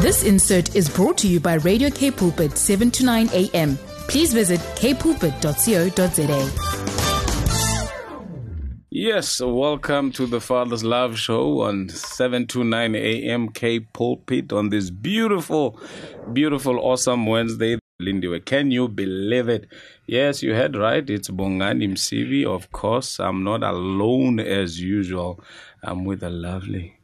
This insert is brought to you by Radio K Pulpit 7 to 9 a.m. Please visit kpulpit.co.za. Yes, welcome to the Father's Love Show on 7 to 9 a.m. K Pulpit on this beautiful, beautiful, awesome Wednesday. Lindiwe, can you believe it? Yes, you heard right. It's Bongani Msivi. Of course, I'm not alone as usual. I'm with a lovely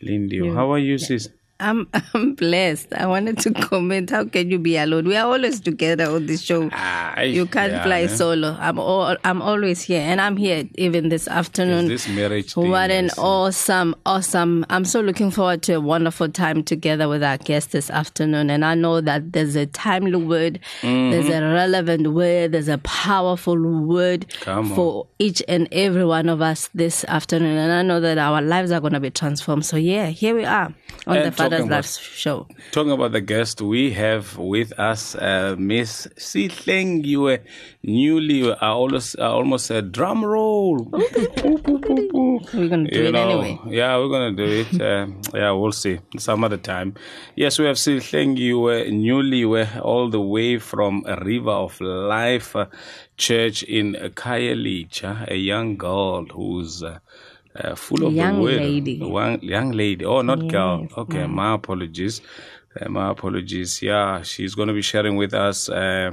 Lindy. How are you, sis? I'm I'm blessed. I wanted to comment. How can you be alone? We are always together on this show. Ah, You can't yeah, fly ne? solo. I'm all, I'm always here, and I'm here even this afternoon. It's this marriage thing, What an awesome, awesome! I'm so looking forward to a wonderful time together with our guest this afternoon. And I know that there's a timely word, there's Mm-hmm. a relevant word, there's a powerful word for each and every one of us this afternoon. And I know that our lives are going to be transformed. So yeah, here we are on And the Talking Love about- Show. Talking about the guest, we have with us uh, Miss Sihlengiwe, newly, I almost, I almost said drum roll. We're going to do you it know, anyway. yeah, we're gonna do it. Uh, yeah, we'll see some other time. Yes, we have Sihlengiwe, newly, were all the way from a River of Life uh, Church in Khayelitsha, a young girl who's. Uh, full of Young the word. lady. One young lady. Oh, not girl. Okay, my apologies. Uh, my apologies. Yeah, she's going to be sharing with us uh,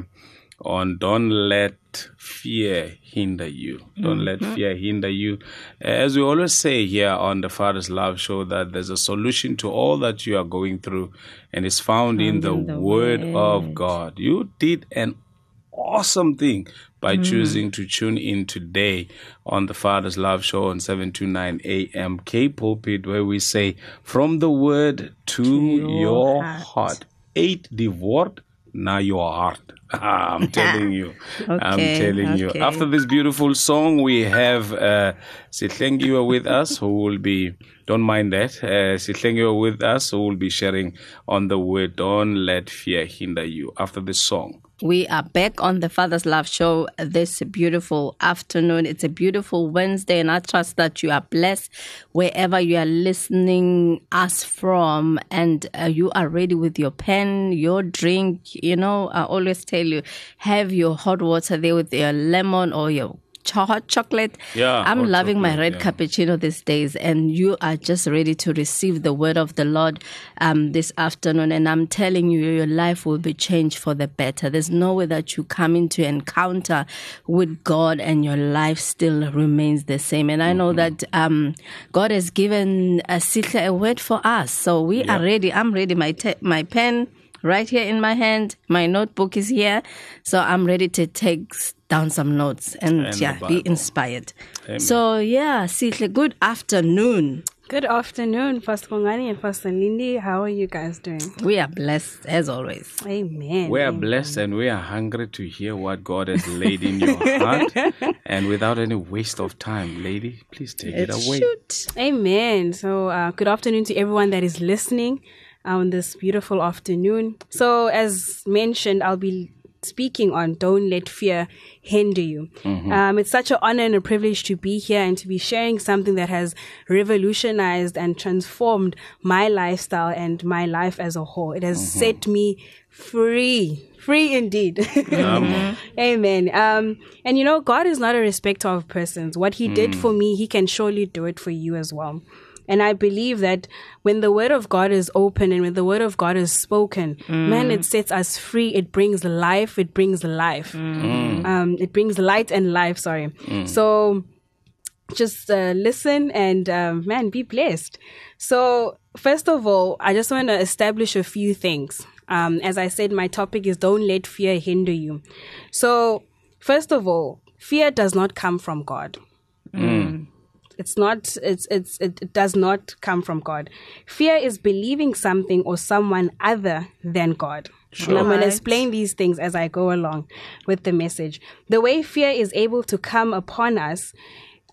on Don't Let Fear Hinder You. Don't let fear hinder you. Uh, As we always say here on the Father's Love Show, that there's a solution to all that you are going through, and it's found in the, in the Word of God. You did an awesome thing by choosing to tune in today on the Father's Love Show on 729 AM K Pulpit, where we say, From the Word to, your, heart. Eight divorced, now your heart. I'm telling you. I'm Okay, telling you. After this beautiful song, we have uh, Sihlengiwe with us, who will be, don't mind that, uh, Sihlengiwe with us, who will be sharing on the word, Don't Let Fear Hinder You. After this song. We are back on the Father's Love Show this beautiful afternoon. It's a beautiful Wednesday, and I trust that you are blessed wherever you are listening us from, and uh, you are ready with your pen, your drink. You know, I always tell you, have your hot water there with your lemon or your hot chocolate. Yeah, I'm loving my red yeah. cappuccino these days, and you are just ready to receive the word of the Lord um, this afternoon. And I'm telling you, your life will be changed for the better. There's no way that you come into encounter with God and your life still remains the same. And I know Mm-hmm. that um, God has given a, a word for us, so we are ready. I'm ready. My te- my pen right here in my hand. My notebook is here, so I'm ready to take down some notes and, And yeah, be Bible. inspired. So yeah, Sihle, good afternoon. Good afternoon, Pastor Bongani and Pastor Lindy. How are you guys doing? We are blessed as always. Amen. We are Amen. blessed and we are hungry to hear what God has laid in your heart. And without any waste of time, lady, please take it away. Shoot. Amen. So, uh, good afternoon to everyone that is listening on this beautiful afternoon. So, as mentioned, I'll be speaking on Don't Let Fear Hinder You. Um, it's such an honor and a privilege to be here and to be sharing something that has revolutionized and transformed my lifestyle and my life as a whole. It has set me free. Free indeed. Amen. Um, and you know, God is not a respecter of persons. What He did for me, He can surely do it for you as well. And I believe that when the word of God is open and when the word of God is spoken, man, it sets us free. It brings life. It brings life. Um, it brings light and life. Sorry. So just uh, listen and um, man, be blessed. So first of all, I just want to establish a few things. Um, as I said, my topic is don't let fear hinder you. So first of all, fear does not come from God. It's not. It's it's it, it does not come from God. Fear is believing something or someone other than God. And I'm going to explain these things as I go along with the message. The way fear is able to come upon us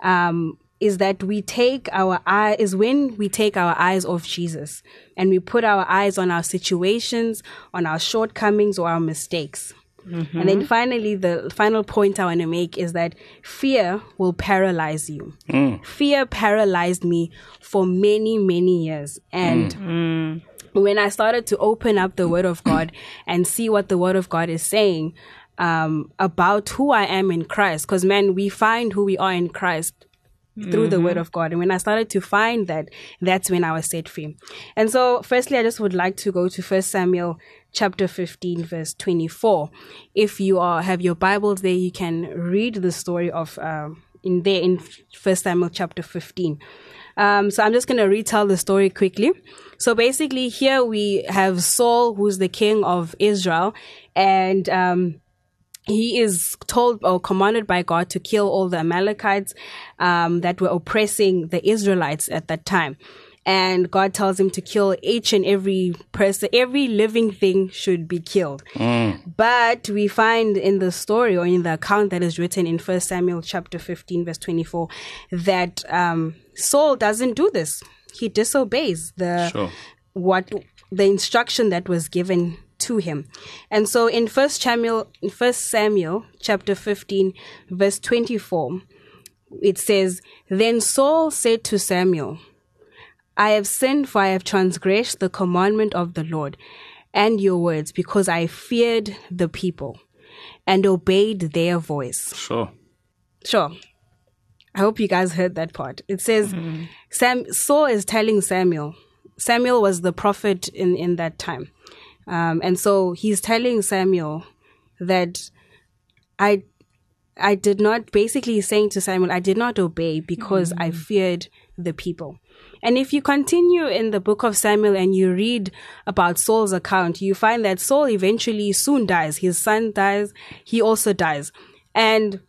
um, is that we take our eye is when we take our eyes off Jesus and we put our eyes on our situations, on our shortcomings or our mistakes. And then finally, the final point I want to make is that fear will paralyze you. Fear paralyzed me for many, many years. And when I started to open up the Word of God and see what the Word of God is saying um, about who I am in Christ, because man, we find who we are in Christ through the Word of God. And when I started to find that, that's when I was set free. And so, firstly, I just would like to go to First Samuel chapter 15 verse 24 if you are have your bibles there you can read the story of um, in there in first samuel chapter 15 um, so i'm just going to retell the story quickly so basically here we have saul who's the king of israel and um, he is told or commanded by God to kill all the Amalekites um, that were oppressing the Israelites at that time and God tells him to kill each and every person, every living thing should be killed. Mm. But we find in the story or in the account that is written in First Samuel chapter 15, verse 24, that um, Saul doesn't do this. He disobeys the sure. what the instruction that was given to him. And so in First Samuel, in First Samuel chapter 15, verse 24, it says, Then Saul said to Samuel, I have sinned, for I have transgressed the commandment of the Lord and your words, because I feared the people and obeyed their voice. Sure. Sure. I hope you guys heard that part. It says mm-hmm. Sam Saul is telling Samuel. Samuel was the prophet in, in that time. Um, and so he's telling Samuel that I I did not basically saying to Samuel, I did not obey because mm-hmm. I feared the people. And if you continue in the book of Samuel and you read about Saul's account, you find that Saul eventually soon dies. His son dies. He also dies. And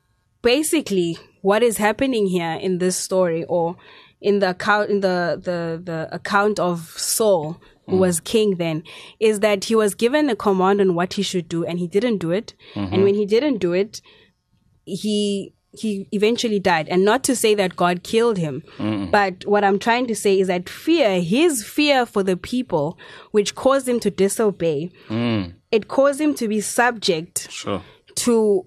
basically, what is happening here in this story or in the account, in the, the, the account of Saul, who mm. was king then, is that he was given a command on what he should do and he didn't do it. Mm-hmm. And when he didn't do it, he he eventually died. And not to say that God killed him, Mm-mm. but what I'm trying to say is that fear, his fear for the people, which caused him to disobey, mm. it caused him to be subject sure. to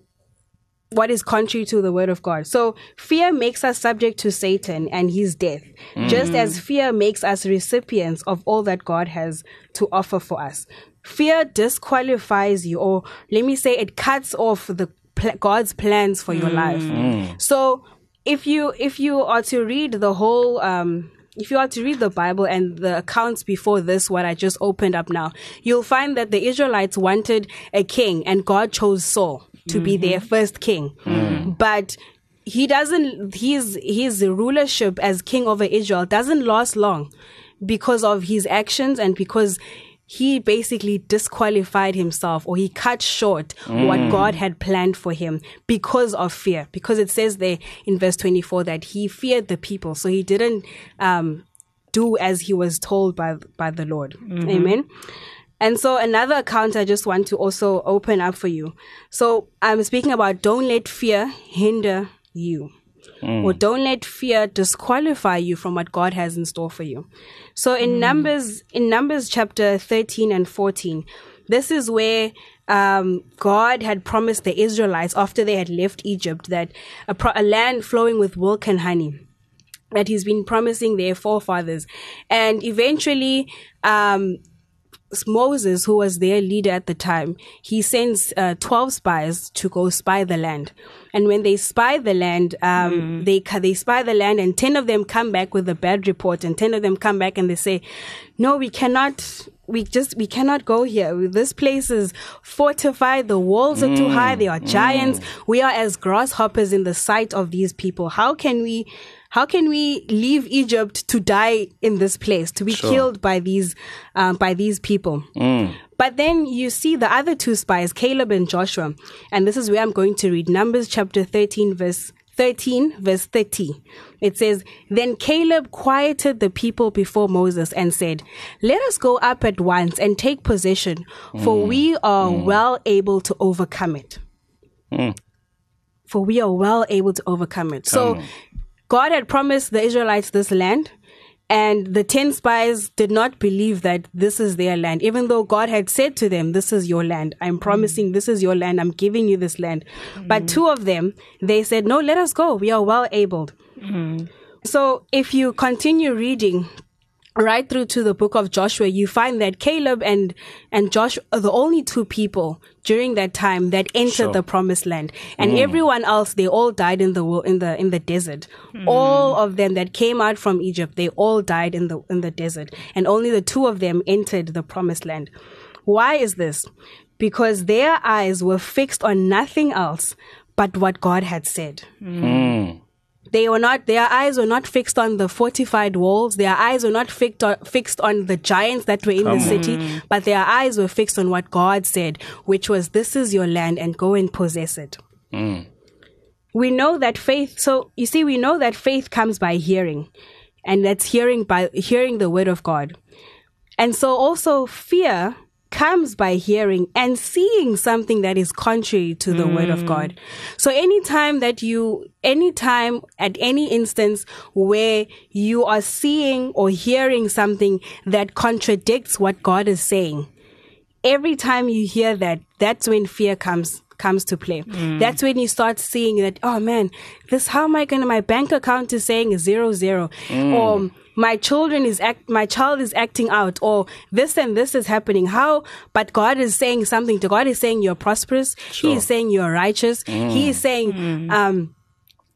what is contrary to the word of God. So fear makes us subject to Satan and his death, mm. just as fear makes us recipients of all that God has to offer for us. Fear disqualifies you, or let me say, it cuts off the pl- God's plans for your mm. life. Mm. So if you if you are to read the whole um, if you are to read the Bible and the accounts before this, what I just opened up now, you'll find that the Israelites wanted a king and God chose Saul to mm-hmm. be their mm-hmm. first king. Mm. But he doesn't, his, his rulership as king over Israel doesn't last long because of his actions and because he basically disqualified himself or he cut short mm. what God had planned for him because of fear. Because it says there in verse 24 that he feared the people. So he didn't um, do as he was told by, by the Lord. Mm-hmm. Amen. And so another account I just want to also open up for you. So I'm speaking about don't let fear hinder you. Mm. Or don't let fear disqualify you from what God has in store for you. So in mm. Numbers, in Numbers chapter 13 and 14, this is where um, God had promised the Israelites after they had left Egypt that a, pro- a land flowing with milk and honey that he's been promising their forefathers. And eventually, um, Moses, who was their leader at the time, he sends uh, 12 spies to go spy the land. And when they spy the land, um, mm. they, they spy the land and 10 of them come back with a bad report and 10 of them come back and they say, no, we cannot, we just, we cannot go here. This place is fortified. The walls are mm. too high. They are giants. Mm. We are as grasshoppers in the sight of these people. How can we, how can we leave Egypt to die in this place, to be sure. killed by these, um, by these people? Mm. But then you see the other two spies, Caleb and Joshua. And this is where I'm going to read Numbers chapter 13, verse 13, verse 30. It says, Then Caleb quieted the people before Moses and said, Let us go up at once and take possession, for mm. we are mm. well able to overcome it. Mm. For we are well able to overcome it. So God had promised the Israelites this land. And the 10 spies did not believe that this is their land, even though God had said to them, This is your land. I'm promising this is your land. I'm giving you this land. Mm. But two of them, they said, No, let us go. We are well able. Mm. So if you continue reading right through to the book of Joshua, you find that Caleb and and Joshua are the only two people during that time that entered Sure. the promised land, and mm. everyone else they all died in the in the in the desert. Hmm. All of them that came out from Egypt, they all died in the in the desert, and only the two of them entered the promised land. Why is this? Because their eyes were fixed on nothing else but what God had said hmm. They were not their eyes were not fixed on the fortified walls. Their eyes were not fixed on, fixed on the giants that were in the city but their eyes were fixed on what god said which was this is your land and go and possess it. Mm. We know that faith so you see we know that faith comes by hearing and that's hearing by hearing the word of god. And so also fear comes by hearing and seeing something that is contrary to the word of mm. God. So anytime that you, anytime at any instance where you are seeing or hearing something that contradicts what God is saying, every time you hear that, that's when fear comes comes to play. Mm. That's when you start seeing that, oh man, this how am I gonna my bank account is saying zero zero. Or my children is act my child is acting out or this and this is happening. How but God is saying something to God is saying you're prosperous. He is saying you're righteous. Mm. He is saying mm. um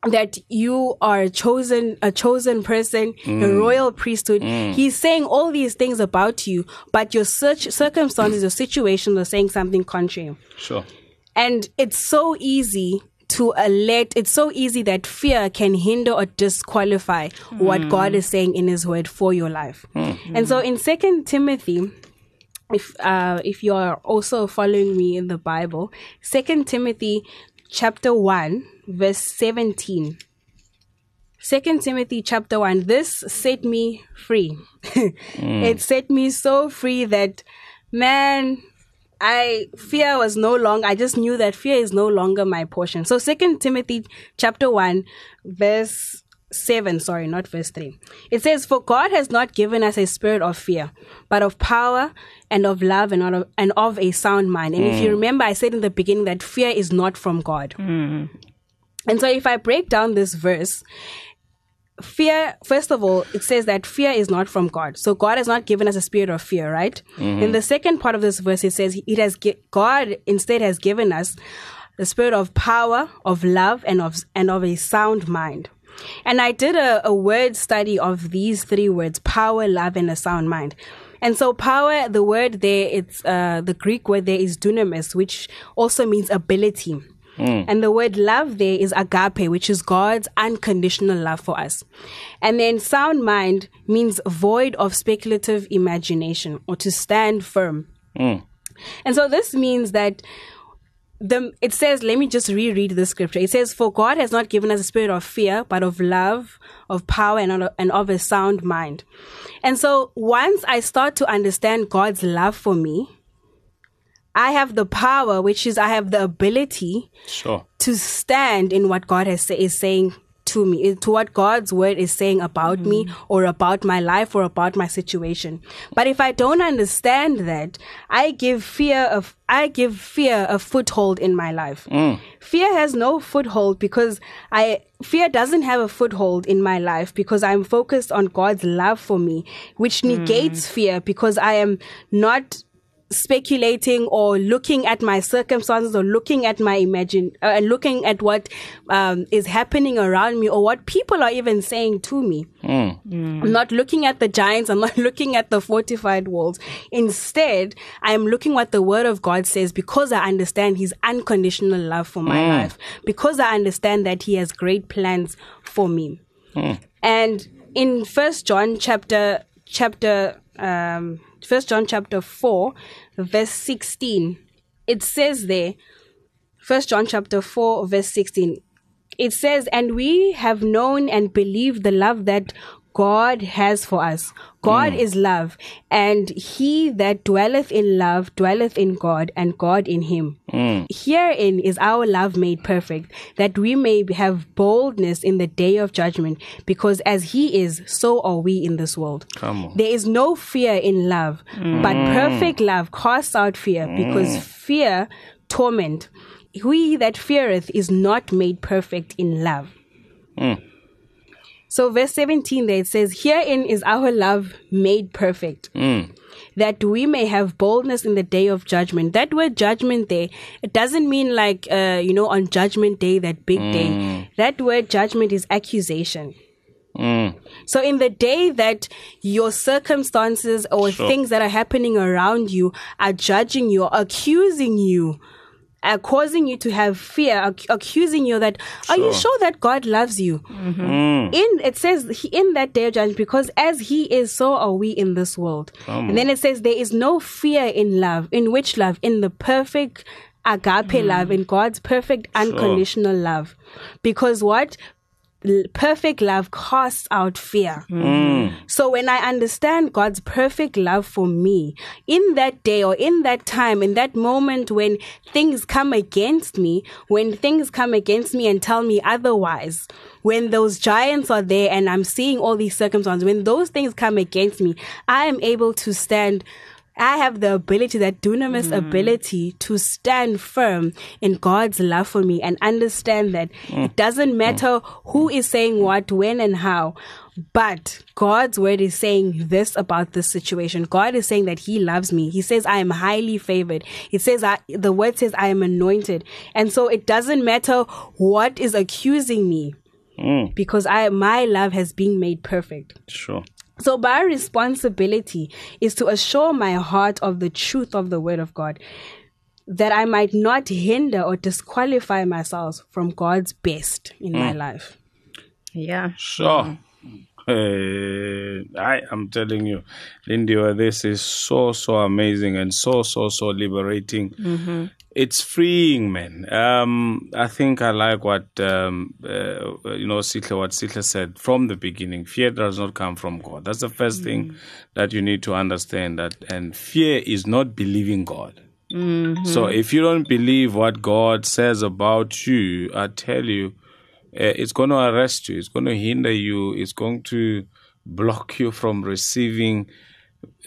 that you are a chosen a chosen person, a mm. royal priesthood. He's saying all these things about you, but your search circumstances, your situation are saying something contrary. Sure. And it's so easy to let, it's so easy that fear can hinder or disqualify what hmm. God is saying in His Word for your life. Hmm. And so in Second Timothy, if uh, if you are also following me in the Bible, Second Timothy chapter one verse seventeen. Second Timothy chapter one. This set me free. Hmm. It set me so free that, man, I fear was no longer. I just knew that fear is no longer my portion. So Second Timothy chapter one, verse seven. Sorry, not verse three. It says, "For God has not given us a spirit of fear, but of power and of love and of, and of a sound mind." And if you mm. remember, I said in the beginning that fear is not from God. Mm. And so, if I break down this verse, fear, first of all, it says that fear is not from God. So God has not given us a spirit of fear, right? In the second part of this verse, it says it has gi- God instead has given us the spirit of power, of love, and of and of a sound mind. And I did a, a word study of these three words: power, love, and a sound mind. And so, power, the word there, it's uh, the Greek word there is dunamis, which also means ability. Mm. And the word love there is agape, which is God's unconditional love for us. And then sound mind means void of speculative imagination or to stand firm. Mm. And so this means that the it says, let me just reread the scripture. It says, For God has not given us a spirit of fear, but of love, of power, and and of a sound mind. And so once I start to understand God's love for me, I have the power, which is I have the ability Sure. to stand in what God has say, is saying to me, eh, to what God's word is saying about me mm-hmm. or about my life or about my situation. But if I don't understand that, I give fear of I give fear a foothold in my life. Mm. Fear has no foothold because I fear doesn't have a foothold in my life because I'm focused on God's love for me, which mm. negates fear because I am not speculating or looking at my circumstances or looking at my imagine uh, and looking at what um, is happening around me or what people are even saying to me. I'm not looking at the giants. I'm not looking at the fortified walls. Instead, I am looking what the word of God says because I understand his unconditional love for my life, because I understand that he has great plans for me. And in First John chapter chapter um First John chapter four, verse sixteen, it says there, First John chapter four, verse sixteen, it says, "And we have known and believed the love that God has for us. God is love, and he that dwelleth in love dwelleth in God, and God in him. Mm. Herein is our love made perfect, that we may have boldness in the day of judgment, because as he is, so are we in this world. There is no fear in love, mm. but perfect love casts out fear, mm. because fear torment. He that feareth is not made perfect in love. So verse 17 there it says, Herein is our love made perfect. Mm. That we may have boldness in the day of judgment. That word judgment there, it doesn't mean like, uh, you know, on judgment day, that big day. Mm. That word judgment is accusation. Mm. So in the day that your circumstances or Sure. things that are happening around you are judging you, accusing you, are causing you to have fear, ac- accusing you that, are you Sure. sure that God loves you? Mm-hmm. Mm. In it says he- in that day of judgment, because as He is, so are we in this world. and then it says there is no fear in love. In which love? In the perfect agape mm. love, in God's perfect unconditional love. Because what? Perfect love casts out fear. Mm. So when I understand God's perfect love for me, in that day or in that time, in that moment when things come against me, when things come against me and tell me otherwise, when those giants are there and I'm seeing all these circumstances, when those things come against me, I am able to stand I have the ability, that dunamis mm-hmm. ability to stand firm in God's love for me and understand that mm. it doesn't mm. matter who is saying what, when, and how. But God's word is saying this about this situation. God is saying that He loves me. He says, I am highly favored. It says, I, the word says, I am anointed. And so it doesn't matter what is accusing me mm. because I, my love has been made perfect. Sure. So my responsibility is to assure my heart of the truth of the word of God that I might not hinder or disqualify myself from God's best in my mm. life. Yeah. Sure. Uh, I am telling you, Lindy, this is so so amazing and so so so liberating. Mm-hmm. It's freeing, man. Um, I think I like what um, uh, you know, Sihle, what Sihle said from the beginning. Fear does not come from God. That's the 1st thing that you need to understand. That and fear is not believing God. So if you don't believe what God says about you, I tell you, uh, it's going to arrest you. It's going to hinder you. It's going to block you from receiving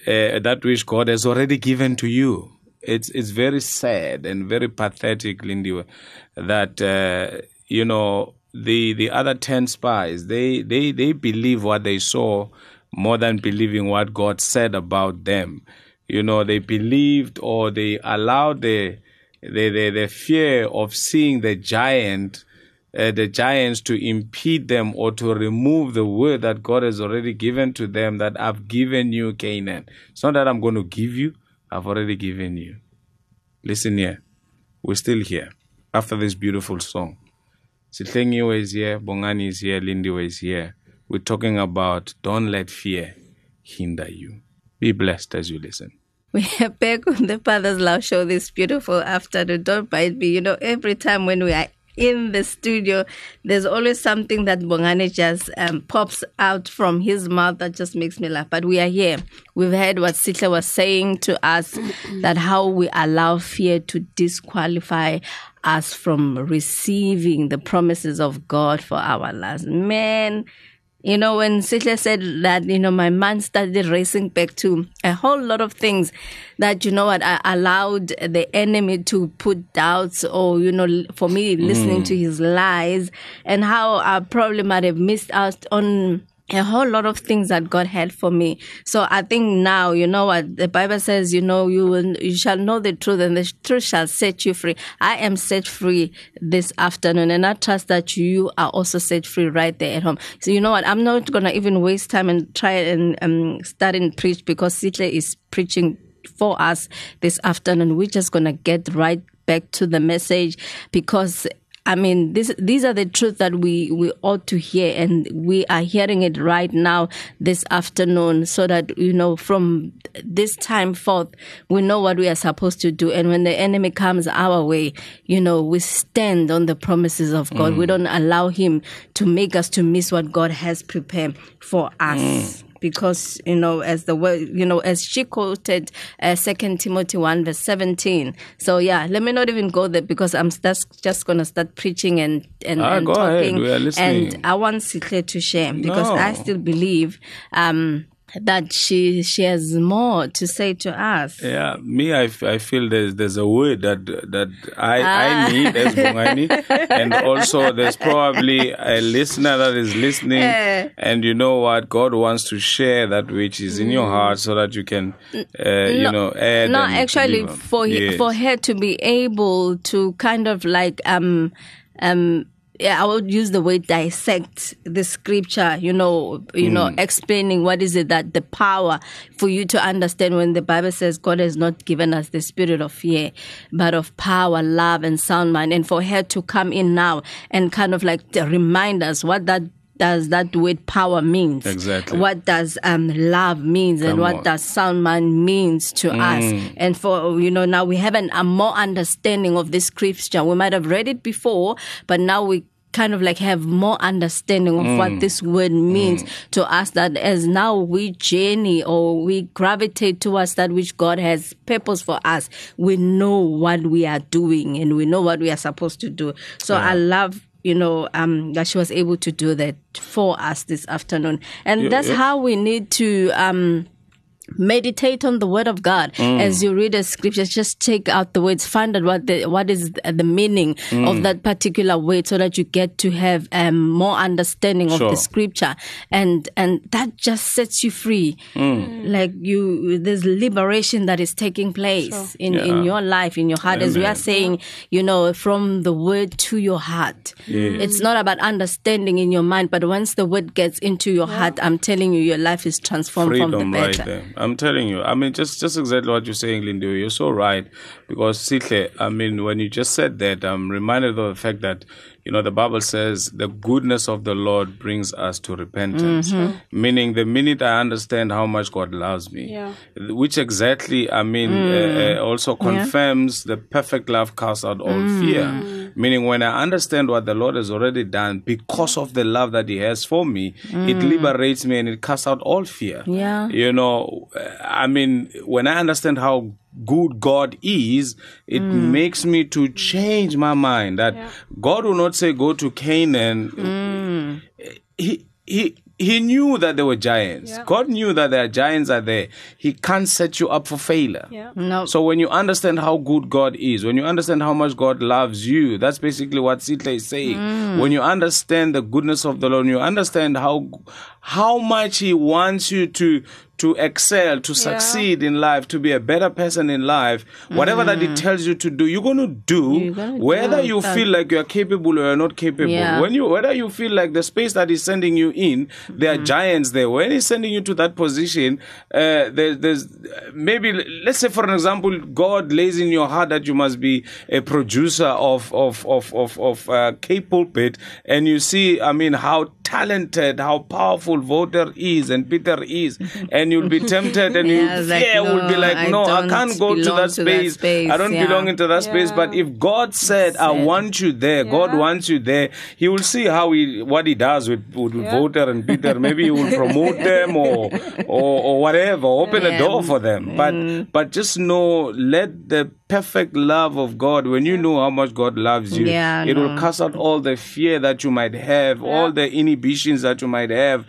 uh, that which God has already given to you. It's it's very sad and very pathetic, Lindy, that uh, you know the the other ten spies they they they believe what they saw more than believing what God said about them. You know, they believed or they allowed the the the, the fear of seeing the giant uh, the giants to impede them or to remove the word that God has already given to them that I've given you Canaan. It's not that I'm going to give you, I've already given you. Listen here. We're still here after this beautiful song. Sihlengiwe is here, Bongani is here, Lindiwe is here. We're talking about don't let fear hinder you. Be blessed as you listen. We are back on the Father's Love Show this beautiful afternoon. Don't mind me. You know, every time when we are in the studio, there's always something that Bongani just um, pops out from his mouth that just makes me laugh. But we are here. We've heard what Sihle was saying to us that how we allow fear to disqualify us from receiving the promises of God for our lives. Man, you know, when Sihle said that, you know, my mind started racing back to a whole lot of things that, you know what, I allowed the enemy to put doubts or, you know, for me listening mm. to his lies and how I probably might have missed out on a whole lot of things that God had for me. So I think now, you know what the Bible says, you know, you will, you shall know the truth and the truth shall set you free. I am set free this afternoon and I trust that you are also set free right there at home. So you know what? I'm not going to even waste time and try and um, start and preach because Sihle is preaching for us this afternoon. We're just going to get right back to the message because I mean, this, these are the truths that we, we ought to hear, and we are hearing it right now this afternoon, so that, you know, from this time forth, we know what we are supposed to do. And when the enemy comes our way, you know, we stand on the promises of God. We mm. don't allow him to make us to miss what God has prepared for us mm. Because you know as the word you know as she quoted uh, second timothy 1 verse 17 so yeah let me not even go there because i'm just, just gonna start preaching and and, Ah, and go ahead. talking We are listening. and i want Sihle to share because No. i still believe um that she she has more to say to us. Yeah, me, I, I feel there's there's a word that that I, Ah. I need as Bongani, and also there's probably a listener that is listening, Eh. and you know what God wants to share that which is in your heart, so that you can, uh, you know, add. no, actually, for he- Yes. for her to be able to kind of like um um. Yeah, I would use the word dissect the scripture, you know, you know, Mm. explaining what is it that the power for you to understand when the Bible says God has not given us the spirit of fear, but of power, love, and sound mind. And for her to come in now and kind of like remind us what that does that word power means. Exactly. What does um love means and what on. does sound man means to mm. us. And for, you know, now we have an, a more understanding of this scripture. We might have read it before, but now we kind of like have more understanding of what mm. this word means mm. to us that as now we journey or we gravitate towards that which God has purpose for us, we know what we are doing and we know what we are supposed to do. So I love you know, um, that she was able to do that for us this afternoon. And Yeah, that's yeah. how we need to, um, meditate on the word of God mm. as you read the scriptures. Just take out the words, find out what the what is the meaning mm. of that particular word, so that you get to have um, more understanding of Sure. the scripture, and and that just sets you free. Mm. Like you, there's liberation that is taking place in in Yeah. your life, in your heart, as we are saying, you know, from the word to your heart. Yes. It's not about understanding in your mind, but once the word gets into your heart, I'm telling you, your life is transformed from the freedom right better. there. I'm telling you. I mean, just just exactly what you're saying, Lindy. You're so right. Because Sihle, I mean, when you just said that, I'm reminded of the fact that you know the Bible says the goodness of the Lord brings us to repentance. Mm-hmm. Meaning, the minute I understand how much God loves me, Yeah. which exactly, I mean, Mm. uh, uh, also confirms the perfect love casts out all Mm. fear. Meaning, when I understand what the Lord has already done because of the love that He has for me, it liberates me and it casts out all fear. Mm. Yeah. You know, uh, I mean, when I understand how good God is, it Mm. makes me to change my mind that God will not say go to Canaan. Mm. He he he knew that there were giants. Yeah. God knew that there are giants are there. He can't set you up for failure. Yeah. No. So when you understand how good God is, when you understand how much God loves you, that's basically what Sita is saying. Mm. When you understand the goodness of the Lord, you understand how how much He wants you to to excel, to succeed in life, to be a better person in life. Whatever that He tells you to do, you're going to do, Mm. Whether do you that. feel like you're capable or you're not capable. Yeah. When you whether you feel like the space that He's sending you in, there Mm-hmm. are giants there. When He's sending you to that position, uh, there, there's maybe let's say for an example, God lays in your heart that you must be a producer of of of of, of uh, K pulpit, and you see, I mean, how talented, how powerful Voter is and Peter is, and you'll be tempted, and Yeah, you it's like, fear will be like, I no, I don't can't go to belong that to that space. space, I don't yeah. belong into that space. But if God said, I want you there, God wants you there, He will see how he what He does with, with Yeah. Voter and Peter. Maybe He will promote them or, or or whatever, open a door for them. But mm. but just know, let the perfect love of God, when you know how much God loves you, Yeah, it will no. cast out all the fear that you might have, all the inhibitions that you might have.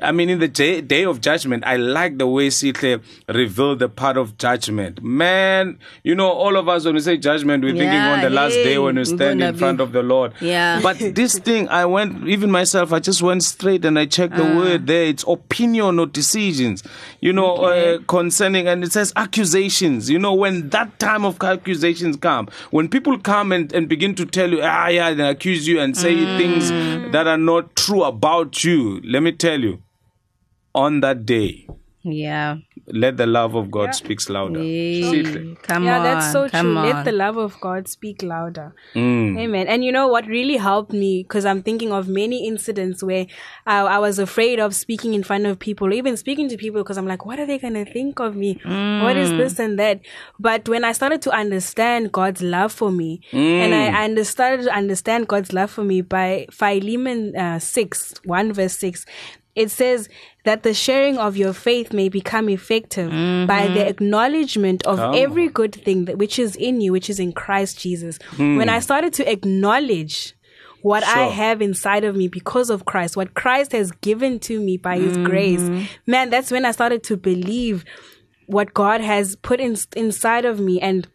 I mean, in the day, day of judgment, I like the way Sihle revealed the part of judgment. Man, you know, all of us, when we say judgment, we're thinking on the last day when we stand in front be- of the Lord. Yeah. But this thing, I went, even myself, I just went straight and I checked the Ah. word there. It's opinion or decisions, you know, uh, concerning, and it says accusations. You know, when that time of accusations come, when people come and, and begin to tell you, ah, yeah, and accuse you and say things Mm. that are not true about you, let me tell you, on that day, Yeah. Let the love of God speaks louder. Seriously. Come yeah, on. that's so true. On. Let the love of God speak louder. Mm. Amen. And you know what really helped me because I'm thinking of many incidents where I, I was afraid of speaking in front of people, even speaking to people because I'm like, what are they going to think of me? What is this and that? But when I started to understand God's love for me, and I, I started to understand God's love for me by Philemon uh, 6, 1 verse 6, it says that the sharing of your faith may become effective by the mm-hmm. acknowledgement of Come every good thing that which is in you, which is in Christ Jesus. Hmm. When I started to acknowledge what I have inside of me because of Christ, what Christ has given to me by His mm-hmm. grace, man, that's when I started to believe what God has put in, inside of me and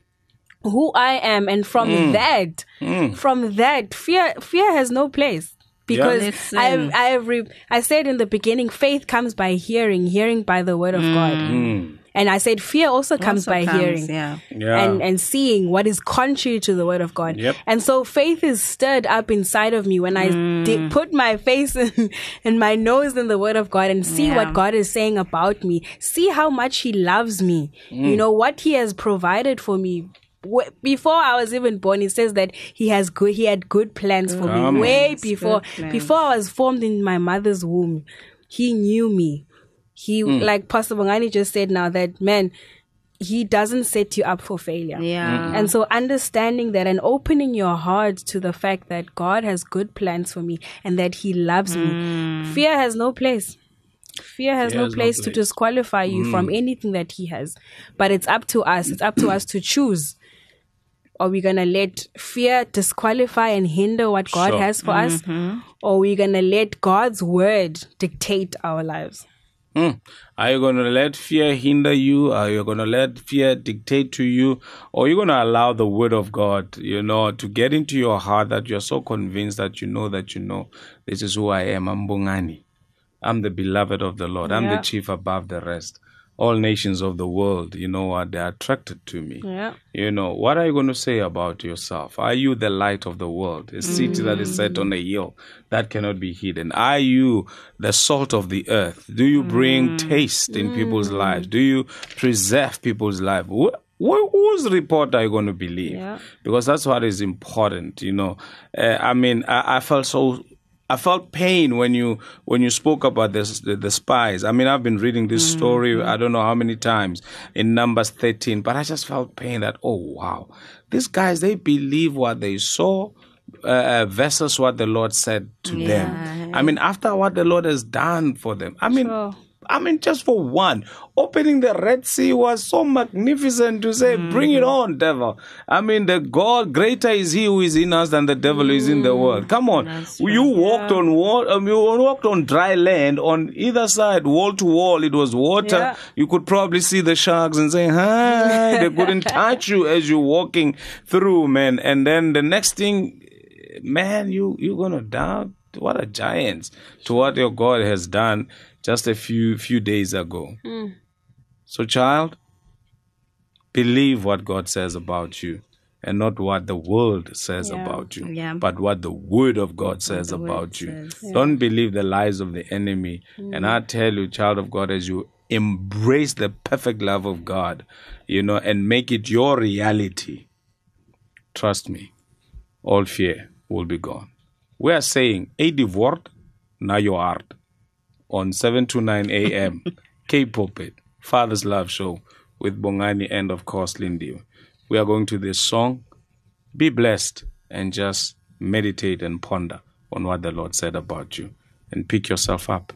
who I am. And from Mm. that, mm. from that, fear, fear has no place. Because Listen. I, have, I have, re- I said in the beginning, faith comes by hearing, hearing by the word of God. Mm. Mm. And I said, fear also comes Also by comes, hearing yeah. Yeah. and, and seeing what is contrary to the word of God. Yep. And so faith is stirred up inside of me when I mm. di- put my face in, and my nose in the word of God and see Yeah. what God is saying about me. See how much he loves me. You know, what he has provided for me. Wh- Before I was even born, he says that he has good, he had good plans for Come me on. way before, before I was formed in my mother's womb. He knew me. He, like Pastor Bongani just said now that, man, he doesn't set you up for failure. Yeah. And so understanding that and opening your heart to the fact that God has good plans for me and that he loves me. Hmm. Fear has no place. Fear has Fear no has no place to disqualify you from anything that he has. But it's up to us. It's up to us to choose. Are we going to let fear disqualify and hinder what God Sure. has for us? Or are we going to let God's word dictate our lives? Mm. Are you going to let fear hinder you? Are you going to let fear dictate to you? Or are you going to allow the word of God, you know, to get into your heart that you're so convinced that you know that you know this is who I am. I'm Bongani. I'm the beloved of the Lord. I'm the chief above the rest. All nations of the world, you know what? They're attracted to me. Yeah. You know, what are you going to say about yourself? Are you the light of the world? A city that is set on a mm. hill that cannot be hidden. Are you the salt of the earth? Do you bring mm. taste in people's mm. lives? Do you preserve people's life? Wh- wh- whose report are you going to believe? Yeah. Because that's what is important, you know. Uh, I mean, I, I felt so I felt pain when you when you spoke about this the, the spies. I mean, I've been reading this mm-hmm. story I mm-hmm. don't know how many times in Numbers 13, but I just felt pain that oh wow, these guys they believe what they saw uh, uh versus what the Lord said to them. I mean, after what the Lord has done for them, I mean. Sure. I mean, just for one, opening the Red Sea was so magnificent to say, bring it on, devil. I mean, the God, greater is he who is in us than the devil is in the world. Come on. You walked on wall, um, you walked on dry land on either side, wall to wall. It was water. Yeah. You could probably see the sharks and say, hi. they couldn't touch you as you're walking through, man. And then the next thing, man, you, you're going to doubt. What a giant to what your God has done just a few few days ago. Hmm. So, child, believe what God says about you and not what the world says Yeah. about you, Yeah. but what the word of God says about you. says. Don't believe the lies of the enemy. Hmm. And I tell you, child of God, as you embrace the perfect love of God, you know, and make it your reality, trust me, all fear will be gone. We are saying, Edi word, na your art on 7 to 9 a.m. K Pulpit, Father's Love Show with Bongani and of course Lindy. We are going to this song. Be blessed and just meditate and ponder on what the Lord said about you and pick yourself up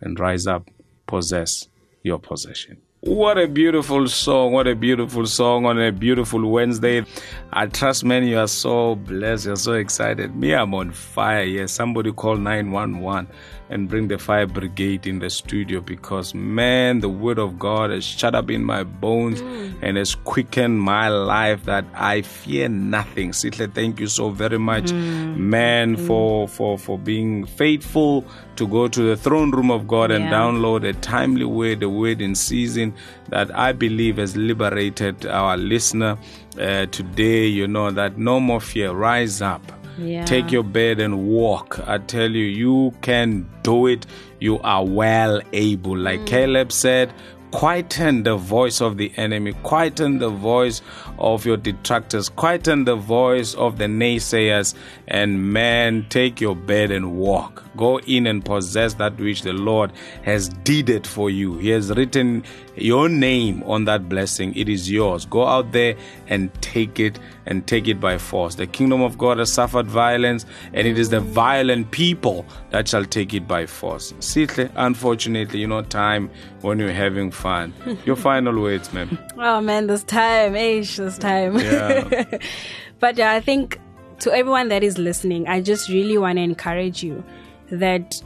and rise up, possess your possession. What a beautiful song. What a beautiful song on a beautiful Wednesday. I trust, man, you are so blessed. You're so excited. Me, I'm on fire. Yes, somebody call 911 and bring the fire brigade in the studio because, man, the word of God has shut up in my bones mm. and has quickened my life that I fear nothing. Sihle, thank you so very much, mm. man, mm. for, for, for being faithful to go to the throne room of God and download a timely word, a word in season that I believe has liberated our listener uh, today. You know, that no more fear, rise up. Yeah. Take your bed and walk. I tell you, you can do it. You are well able. Like mm. Caleb said, quieten the voice of the enemy, quieten the voice of your detractors, quieten the voice of the naysayers, and man, take your bed and walk. Go in and possess that which the Lord has deeded for you. He has written your name on that blessing. It is yours. Go out there and take it and take it by force. The kingdom of God has suffered violence, and it is the violent people that shall take it by force. Sihle, unfortunately, you know, time when you're having fun. Your final words, ma'am. Oh man, this time, age, this time. Yeah. but yeah, I think to everyone that is listening, I just really want to encourage you that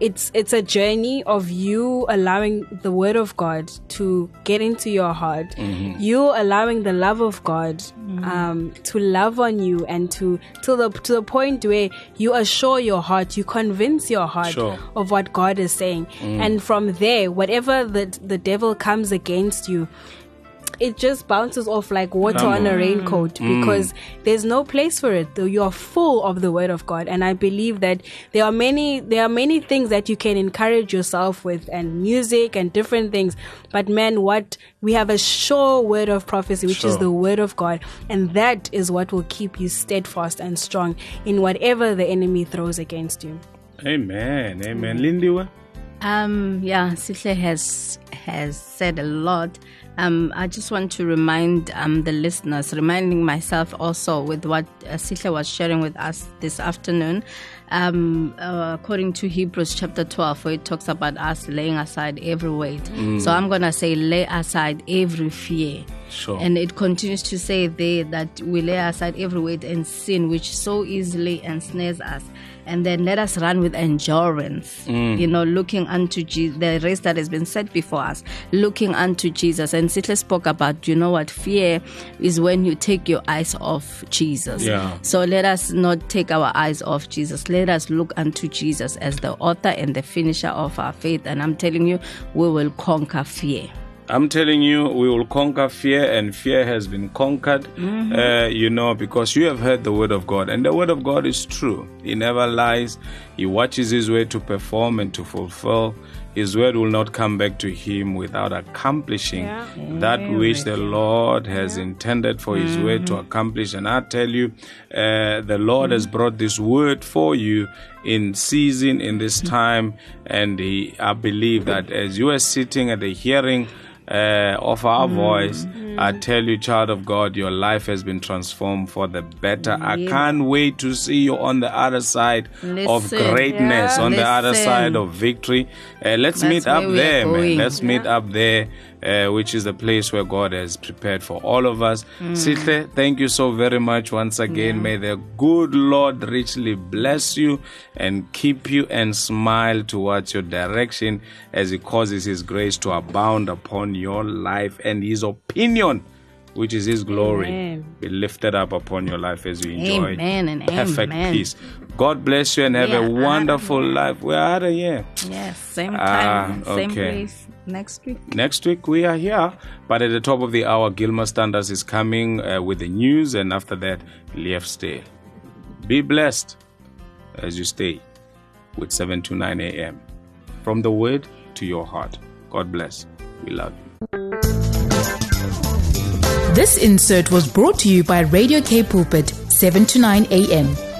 it's it's a journey of you allowing the word of God to get into your heart. Mm-hmm. You allowing the love of God um, to love on you and to to the to the point where you assure your heart, you convince your heart Sure. of what God is saying, and from there, whatever the the devil comes against you. It just bounces off like water Come on a on. raincoat because there's no place for it. Though you're full of the word of God, and I believe that there are many there are many things that you can encourage yourself with, and music and different things. But man, what we have a sure word of prophecy, which is the word of God, and that is what will keep you steadfast and strong in whatever the enemy throws against you. Amen. Amen. Lindiwe? Um, yeah, Sihle has has said a lot. Um, I just want to remind um, the listeners, reminding myself also with what uh, was sharing with us this afternoon. Um, uh, according to Hebrews chapter 12, where it talks about us laying aside every weight. So I'm going to say, lay aside every fear. Sure. And it continues to say there that we lay aside every weight and sin which so easily ensnares us. And then let us run with endurance, mm. you know, looking unto Jesus, the race that has been set before us, looking unto Jesus. And Sihle spoke about, you know what, fear is when you take your eyes off Jesus. Yeah. So let us not take our eyes off Jesus. Let us look unto Jesus as the author and the finisher of our faith. And I'm telling you, we will conquer fear. I'm telling you, we will conquer fear, and fear has been conquered. Uh, you know, because you have heard the word of God, and the word of God is true. He never lies. He watches His way to perform and to fulfill. His word will not come back to Him without accomplishing Yeah. that which the Lord has intended for His word to accomplish. And I tell you, uh, the Lord has brought this word for you in season, in this time, and he, I believe that as you are sitting at the hearing uh, of our voice, I tell you, child of God, your life has been transformed for the better. I can't wait to see you on the other side of greatness, Yeah. on the other side of victory. Uh, let's That's meet up where we are there, man. Let's meet up there, uh, which is the place where God has prepared for all of us. Mm. Sihle, thank you so very much once again. May the good Lord richly bless you and keep you and smile towards your direction as He causes His grace to abound upon your life and His opinion. Which is His glory, Amen. be lifted up upon your life as you enjoy Amen and perfect amen. peace. God bless you and have We a wonderful out life. We're out of here. Yes, same Ah, time, same okay. place next week. Next week we are here, but at the top of the hour, Gilmer Standards is coming uh, with the news, and after that, Lief Stay. Be blessed as you stay with 7 to 9 a.m. From the word to your heart. God bless. We love you. This insert was brought to you by Radio K Pulpit, 7 to 9 a.m.